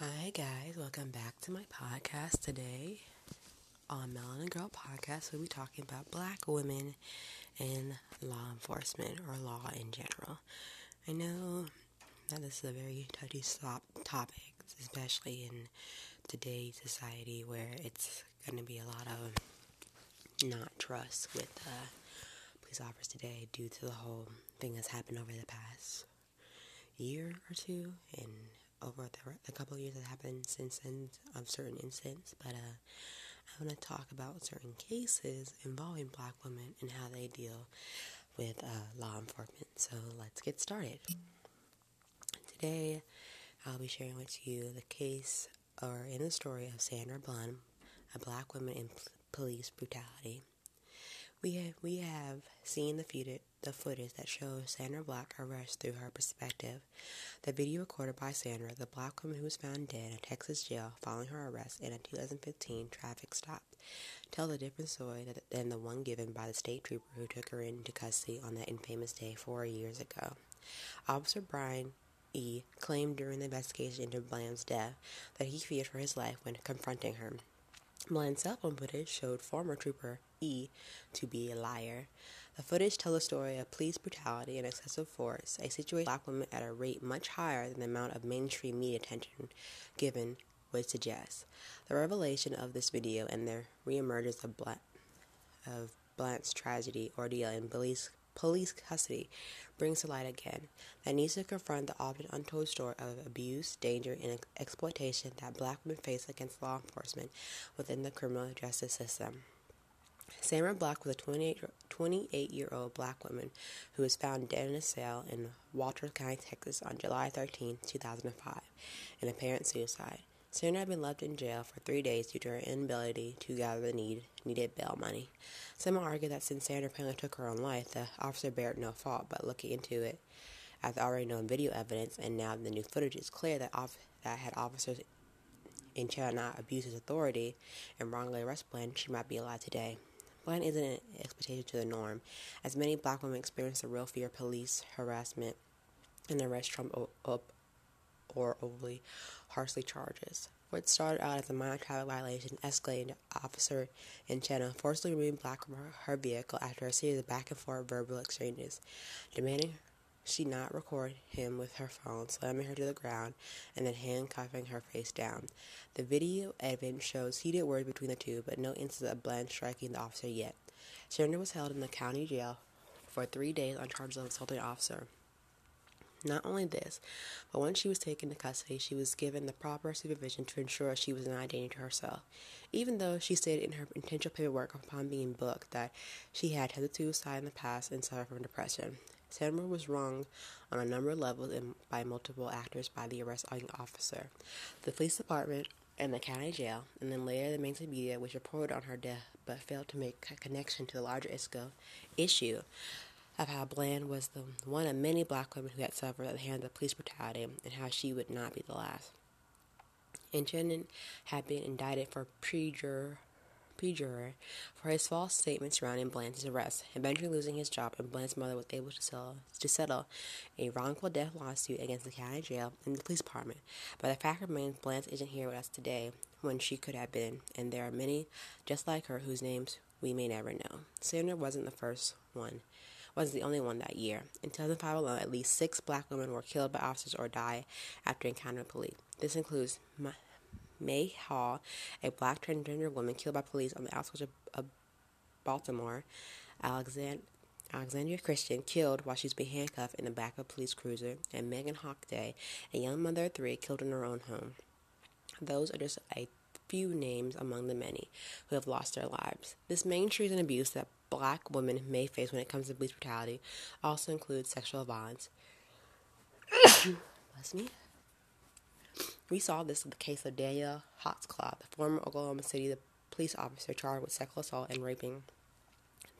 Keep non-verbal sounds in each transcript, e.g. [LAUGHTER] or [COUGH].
Hi, guys. Welcome back to my podcast today. On Melanin Girl Podcast, we'll be talking about black women in law enforcement or law in general. I know that this is a very touchy topic, especially in today's society where it's going to be a lot of not trust with uh, police officers today due to the whole thing that's happened over the past year or two and over the, the couple of years that happened since then of certain incidents, but uh, I want to talk about certain cases involving black women and how they deal with uh, law enforcement. So let's get started. Today, I'll be sharing with you the case or in the story of Sandra Bland, a black woman in police brutality. We we have seen the, footage, the footage that shows Sandra Bland arrest through her perspective. The video recorded by Sandra, the black woman who was found dead in a Texas jail following her arrest in a 2015 traffic stop, tells a different story than the one given by the state trooper who took her into custody on that infamous day four years ago. Officer Brian E. claimed during the investigation into Bland's death that he feared for his life when confronting her. Bland's cell phone footage showed former trooper E to be a liar. The footage tells a story of police brutality and excessive force, a situation black women at a rate much higher than the amount of mainstream media attention given would suggest. The revelation of this video and the reemergence of, Bla- of Bland's tragedy ordeal in police police custody brings to light again that needs to confront the often untold story of abuse, danger, and exploitation that black women face against law enforcement within the criminal justice system. Sandra Bland was a 28, 28 year old black woman who was found dead in a cell in Waller County, Texas on July 13, 2005, in apparent suicide. Sandra had been left in jail for three days due to her inability to gather the need, needed bail money. Some argue that since Sandra apparently took her own life, the officer bared no fault, but looking into it, as already known video evidence and now the new footage, it's clear that, off, that had officers Encinia not abused his authority and wrongly arrest Bland, she might be alive today. Bland isn't an expectation to the norm, as many black women experience the real fear of police harassment and arrest trump up or overly harshly charges. What started out as a minor traffic violation escalated officer Encinia forcibly removing Bland from her vehicle after a series of back and forth verbal exchanges, demanding she not record him with her phone, slamming her to the ground, and then handcuffing her face down. The video evidence shows heated words between the two, but no instance of Bland striking the officer yet. Sandra was held in the county jail for three days on charges of assaulting an officer. Not only this, but once she was taken to custody, she was given the proper supervision to ensure she was not a danger to herself. Even though she stated in her intentional paperwork upon being booked that she had attempted suicide in the past and suffered from depression. Sandra was wronged on a number of levels and by multiple actors by the arresting officer, the police department, and the county jail, and then later the mainstream media, which reported on her death but failed to make a connection to the larger issue of how Bland was the one of many black women who had suffered at the hands of police brutality and how she would not be the last. Encinia had been indicted for perjurer for his false statements surrounding Bland's arrest, eventually losing his job, and Bland's mother was able to settle, to settle a wrongful death lawsuit against the county jail and the police department. But the fact remains Bland isn't here with us today when she could have been, and there are many just like her whose names we may never know. Sandra wasn't the first one wasn't the only one that year. In 2005 alone, at least six black women were killed by officers or died after encountering police. This includes May Hall, a black transgender woman killed by police on the outskirts of, of Baltimore. Alexand- Alexandria Christian killed while she's being handcuffed in the back of a police cruiser, and Megan Hockaday, a young mother of three, killed in her own home. Those are just a few names among the many who have lost their lives. This main treason abuse that black women may face when it comes to police brutality also includes sexual violence. [COUGHS] Bless me. We saw this in the case of Daniel Holtzclaw, the former Oklahoma City police officer charged with sexual assault and raping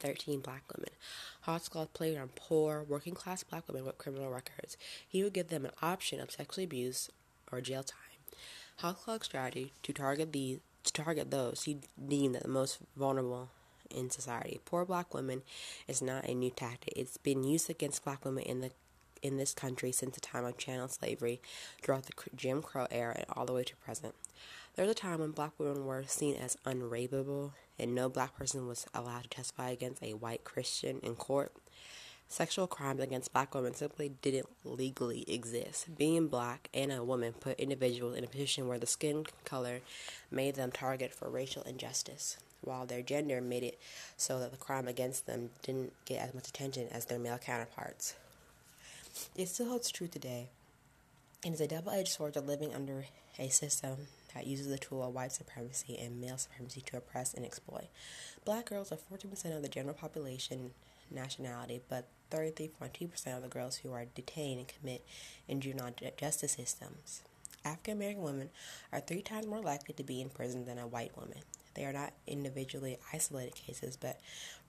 13 black women. Holtzclaw played on poor, working class black women with criminal records. He would give them an option of sexual abuse or jail time. Holtzclaw's strategy to target these to target those he deemed the most vulnerable in society. Poor black women is not a new tactic. It's been used against black women in the in this country since the time of chattel slavery throughout the Jim Crow era and all the way to present. There was a time when black women were seen as unrapeable, and no black person was allowed to testify against a white Christian in court. Sexual crimes against black women simply didn't legally exist. Being black and a woman put individuals in a position where the skin color made them target for racial injustice, while their gender made it so that the crime against them didn't get as much attention as their male counterparts. It still holds true today. and is a double edged sword of living under a system that uses the tool of white supremacy and male supremacy to oppress and exploit. Black girls are 14% of the general population nationality, but 33.2% of the girls who are detained and commit in juvenile justice systems. African American women are three times more likely to be in prison than a white woman. They are not individually isolated cases, but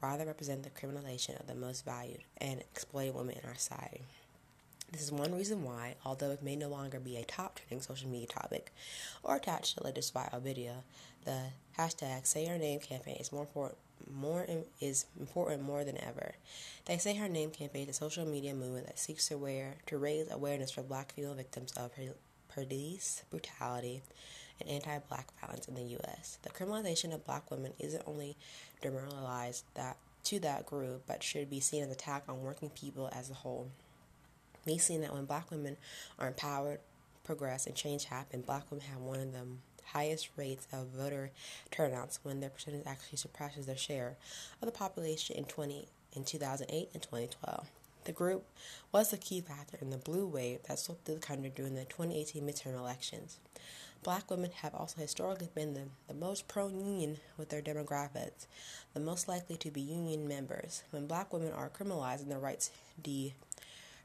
rather represent the criminalization of the most valued and exploited women in our society. This is one reason why, although it may no longer be a top trending social media topic or attached to the latest viral video, the hashtag Say Her Name campaign is more important more is important more than ever. They Say Her Name campaign is a social media movement that seeks to, wear, to raise awareness for black female victims of police brutality and anti-black violence in the U.S. The criminalization of black women isn't only demoralized that to that group, but should be seen as an attack on working people as a whole. We've seen that when black women are empowered, progress, and change happen, black women have one of the highest rates of voter turnouts when their percentage actually surpasses their share of the population in 20 in 2008 and 2012. The group was the key factor in the blue wave that swept through the country during the 2018 midterm elections. Black women have also historically been the, the most pro union with their demographics, the most likely to be union members. When black women are criminalized and their rights de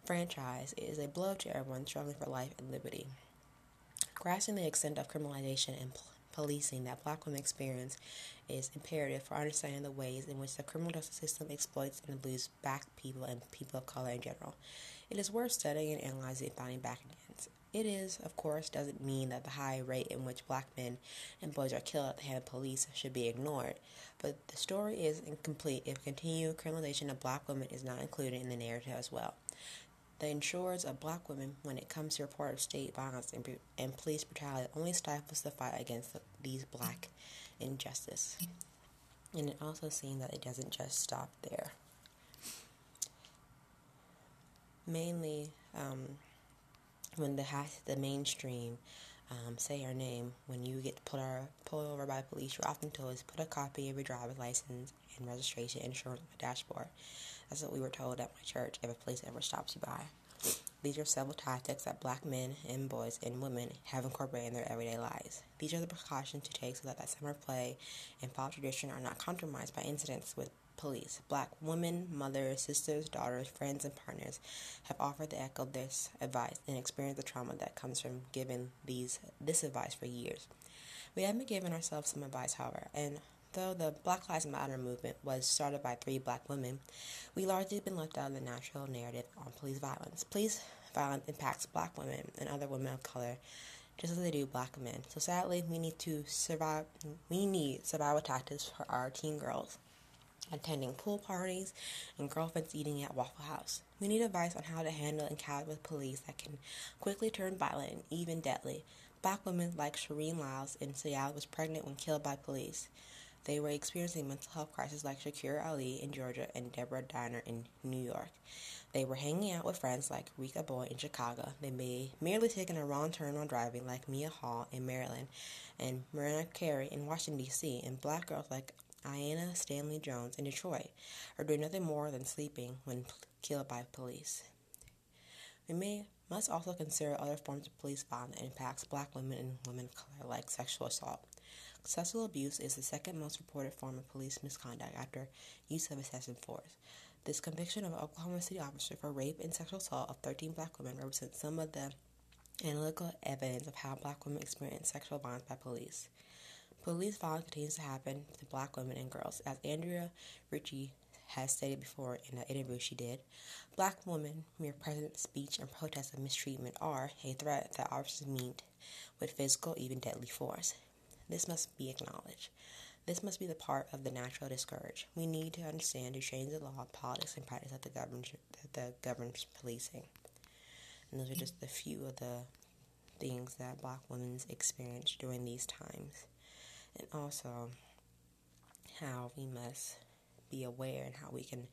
franchise is a blow to everyone struggling for life and liberty. Grasping the extent of criminalization and policing that black women experience is imperative for understanding the ways in which the criminal justice system exploits and abuses black people and people of color in general. It is worth studying and analyzing and finding back against. It is, of course, doesn't mean that the high rate in which black men and boys are killed at the hand of police should be ignored, but the story is incomplete if continued criminalization of black women is not included in the narrative as well. The insurers of black women, when it comes to report of state violence and, and police brutality, only stifles the fight against the, these black injustice. And it also seems that it doesn't just stop there. Mainly, um, when the the mainstream um, say our name, when you get pulled, pulled over by police, you're often told is put a copy of your driver's license and registration insurance on the dashboard. What we were told at my church if a police ever stops you by. These are several tactics that black men and boys and women have incorporated in their everyday lives. These are the precautions to take so that that summer play and fall tradition are not compromised by incidents with police. Black women, mothers, sisters, daughters, friends, and partners have offered to echo this advice and experience the trauma that comes from giving these this advice for years. We have been giving ourselves some advice, however, and Though the Black Lives Matter movement was started by three black women, we largely been left out of the national narrative on police violence. Police violence impacts black women and other women of color just as they do black men. So sadly, we need to survive. We need survival tactics for our teen girls attending pool parties and girlfriends eating at Waffle House. We need advice on how to handle encounters with police that can quickly turn violent and even deadly. Black women like Shireen Lyles in Seattle was pregnant when killed by police. They were experiencing mental health crises like Shakira Ali in Georgia and Deborah Danner in New York. They were hanging out with friends like Rekia Boyd in Chicago. They may merely taken a wrong turn while driving like Mya Hall in Maryland and Marina Carey in Washington, D.C., and black girls like Aiyana Stanley Jones in Detroit are doing nothing more than sleeping when killed by police. We may must also consider other forms of police violence that impacts black women and women of color, like sexual assault. Sexual abuse is the second most reported form of police misconduct after use of excessive force. This conviction of an Oklahoma City officer for rape and sexual assault of 13 black women represents some of the analytical evidence of how black women experience sexual violence by police. Police violence continues to happen to black women and girls. As Andrea Ritchie has stated before in an interview she did, black women, mere present, speech, and protest of mistreatment are a threat that officers meet with physical, even deadly force. This must be acknowledged. This must be the part of the natural discourage. We need to understand to change the law, politics, and practice that the government that the governs policing. And those are just a few of the things that black women experienced during these times. And also how we must be aware and how we can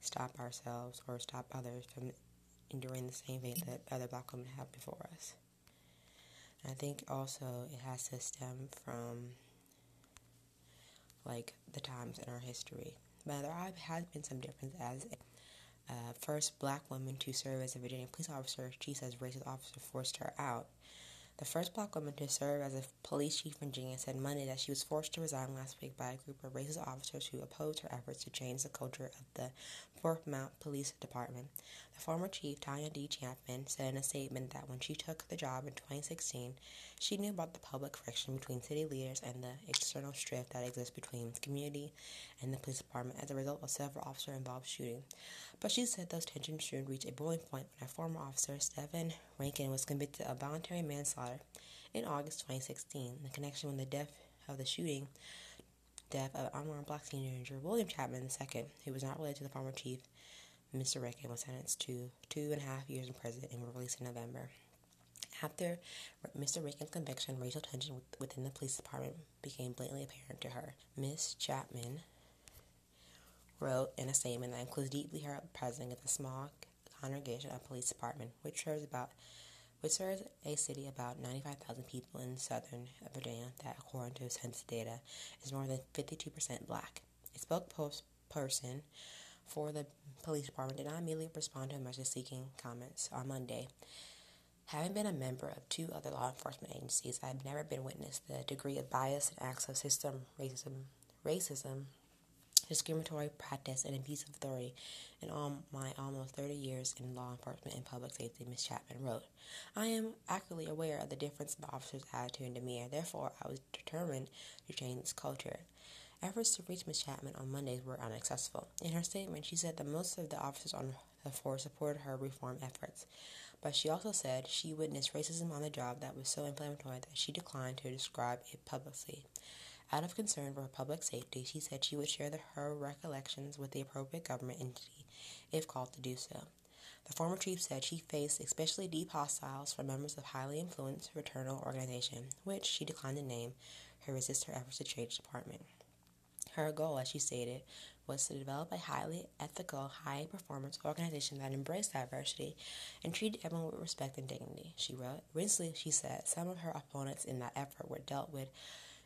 stop ourselves or stop others from enduring the same fate that other black women have before us. I think also it has to stem from like the times in our history. But there has been some difference as uh, first black woman to serve as a Virginia police officer, she says racist officer forced her out. The first black woman to serve as a police chief in Virginia said Monday that she was forced to resign last week by a group of racist officers who opposed her efforts to change the culture of the Portsmouth Police Department. The former chief, Tonya D. Chapman, said in a statement that when she took the job in 2016, she knew about the public friction between city leaders and the external strife that exists between the community and the police department as a result of several officer involved shootings. But she said those tensions soon reached a boiling point when a former officer, Stephen Rankin, was convicted of voluntary manslaughter in August 2016 in connection with the death of the shooting death of unarmed black teenager William Chapman II, who was not related to the former chief. Mr. Rankin was sentenced to two and a half years in prison and was released in November. After Mr. Rankin's conviction, racial tension within the police department became blatantly apparent to her. Miss Chapman wrote in a statement that includes deeply hurt president of the small congregation of police department, which serves about which serves a city about 95,000 people in southern Virginia that, according to census data, is more than 52% black. A spokesperson for the police department did not immediately respond to a message seeking comments on Monday. Having been a member of two other law enforcement agencies, I have never been witness to the degree of bias and acts of system racism, racism discriminatory practice, and abuse of authority in all my almost 30 years in law enforcement and public safety, Ms. Chapman wrote. I am accurately aware of the difference in the officer's attitude and demeanor. Therefore, I was determined to change this culture. Efforts to reach Ms. Chapman on Mondays were unsuccessful. In her statement, she said that most of the officers on the force supported her reform efforts. But she also said she witnessed racism on the job that was so inflammatory that she declined to describe it publicly. Out of concern for her public safety, she said she would share the, her recollections with the appropriate government entity if called to do so. The former chief said she faced especially deep hostiles from members of highly influenced fraternal organization, which she declined to name, who resist her efforts to change department. Her goal, as she stated, was to develop a highly ethical, high performance organization that embraced diversity and treated everyone with respect and dignity. She wrote, recently she said some of her opponents in that effort were dealt with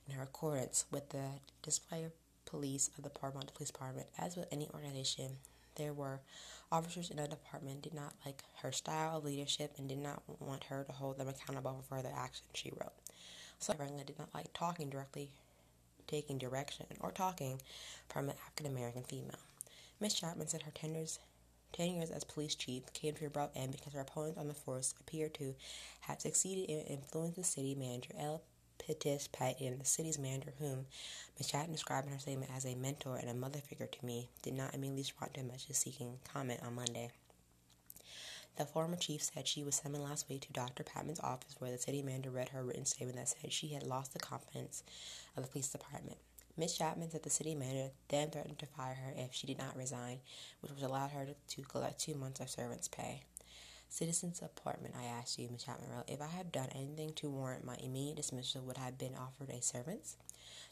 in her accordance with the display of police of the Parliament Police Department. As with any organization, there were officers in the department did not like her style of leadership and did not want her to hold them accountable for further action, she wrote. So did not like talking directly, taking direction, or talking from an African American female. Miss Chapman said her tenures, 10 years as police chief came to abrupt end because her opponents on the force appeared to have succeeded in influencing the city manager, L. Pettis Patton, the city's manager, whom Ms. Chapman described in her statement as a mentor and a mother figure to me, did not immediately respond to a message seeking comment on Monday. The former chief said she was summoned last week to Dr. Patton's office, where the city manager read her written statement that said she had lost the confidence of the police department. Ms. Chapman said the city manager then threatened to fire her if she did not resign, which would allow her to collect two months of servant's pay. Citizens Apartment, I asked you, Ms. Chapman wrote, if I had done anything to warrant my immediate dismissal, would I have been offered a servant's?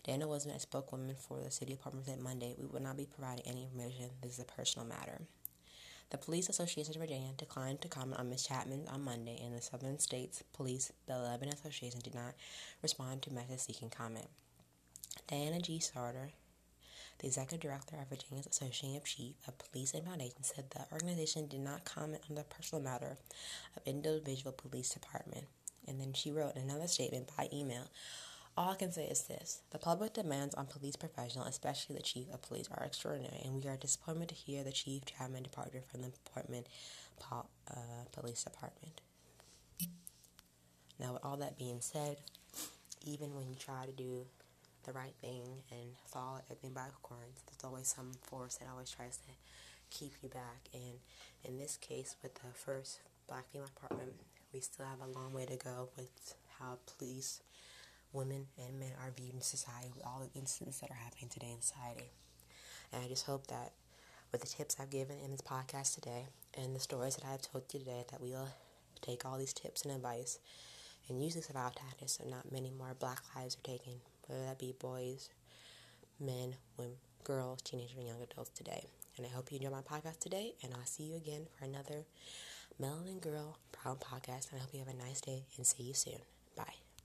Dana wasn't a spokeswoman for the city department said Monday, we would not be providing any information. This is a personal matter. The Police Association of Virginia declined to comment on Ms. Chapman on Monday, and the Southern States Police, Benevolent Association, did not respond to message seeking comment. Diana G. Sarter, the executive director of Virginia's Association of Chief of Police and Foundation said the organization did not comment on the personal matter of individual police department. And then she wrote another statement by email. All I can say is this the public demands on police professionals, especially the chief of police, are extraordinary, and we are disappointed to hear the chief Chapman departed from the department, uh, police department. Now, with all that being said, even when you try to do the right thing and follow everything by accordance. There's always some force that always tries to keep you back. And in this case, with the first black female department, we still have a long way to go with how police, women, and men are viewed in society with all the incidents that are happening today in society. And I just hope that with the tips I've given in this podcast today and the stories that I have told you today, that we'll take all these tips and advice and use this survival tactics so not many more black lives are taken, whether that be boys, men, women, girls, teenagers, and young adults today. And I hope you enjoy my podcast today, and I'll see you again for another Melanin Girl Problem podcast. And I hope you have a nice day and see you soon. Bye.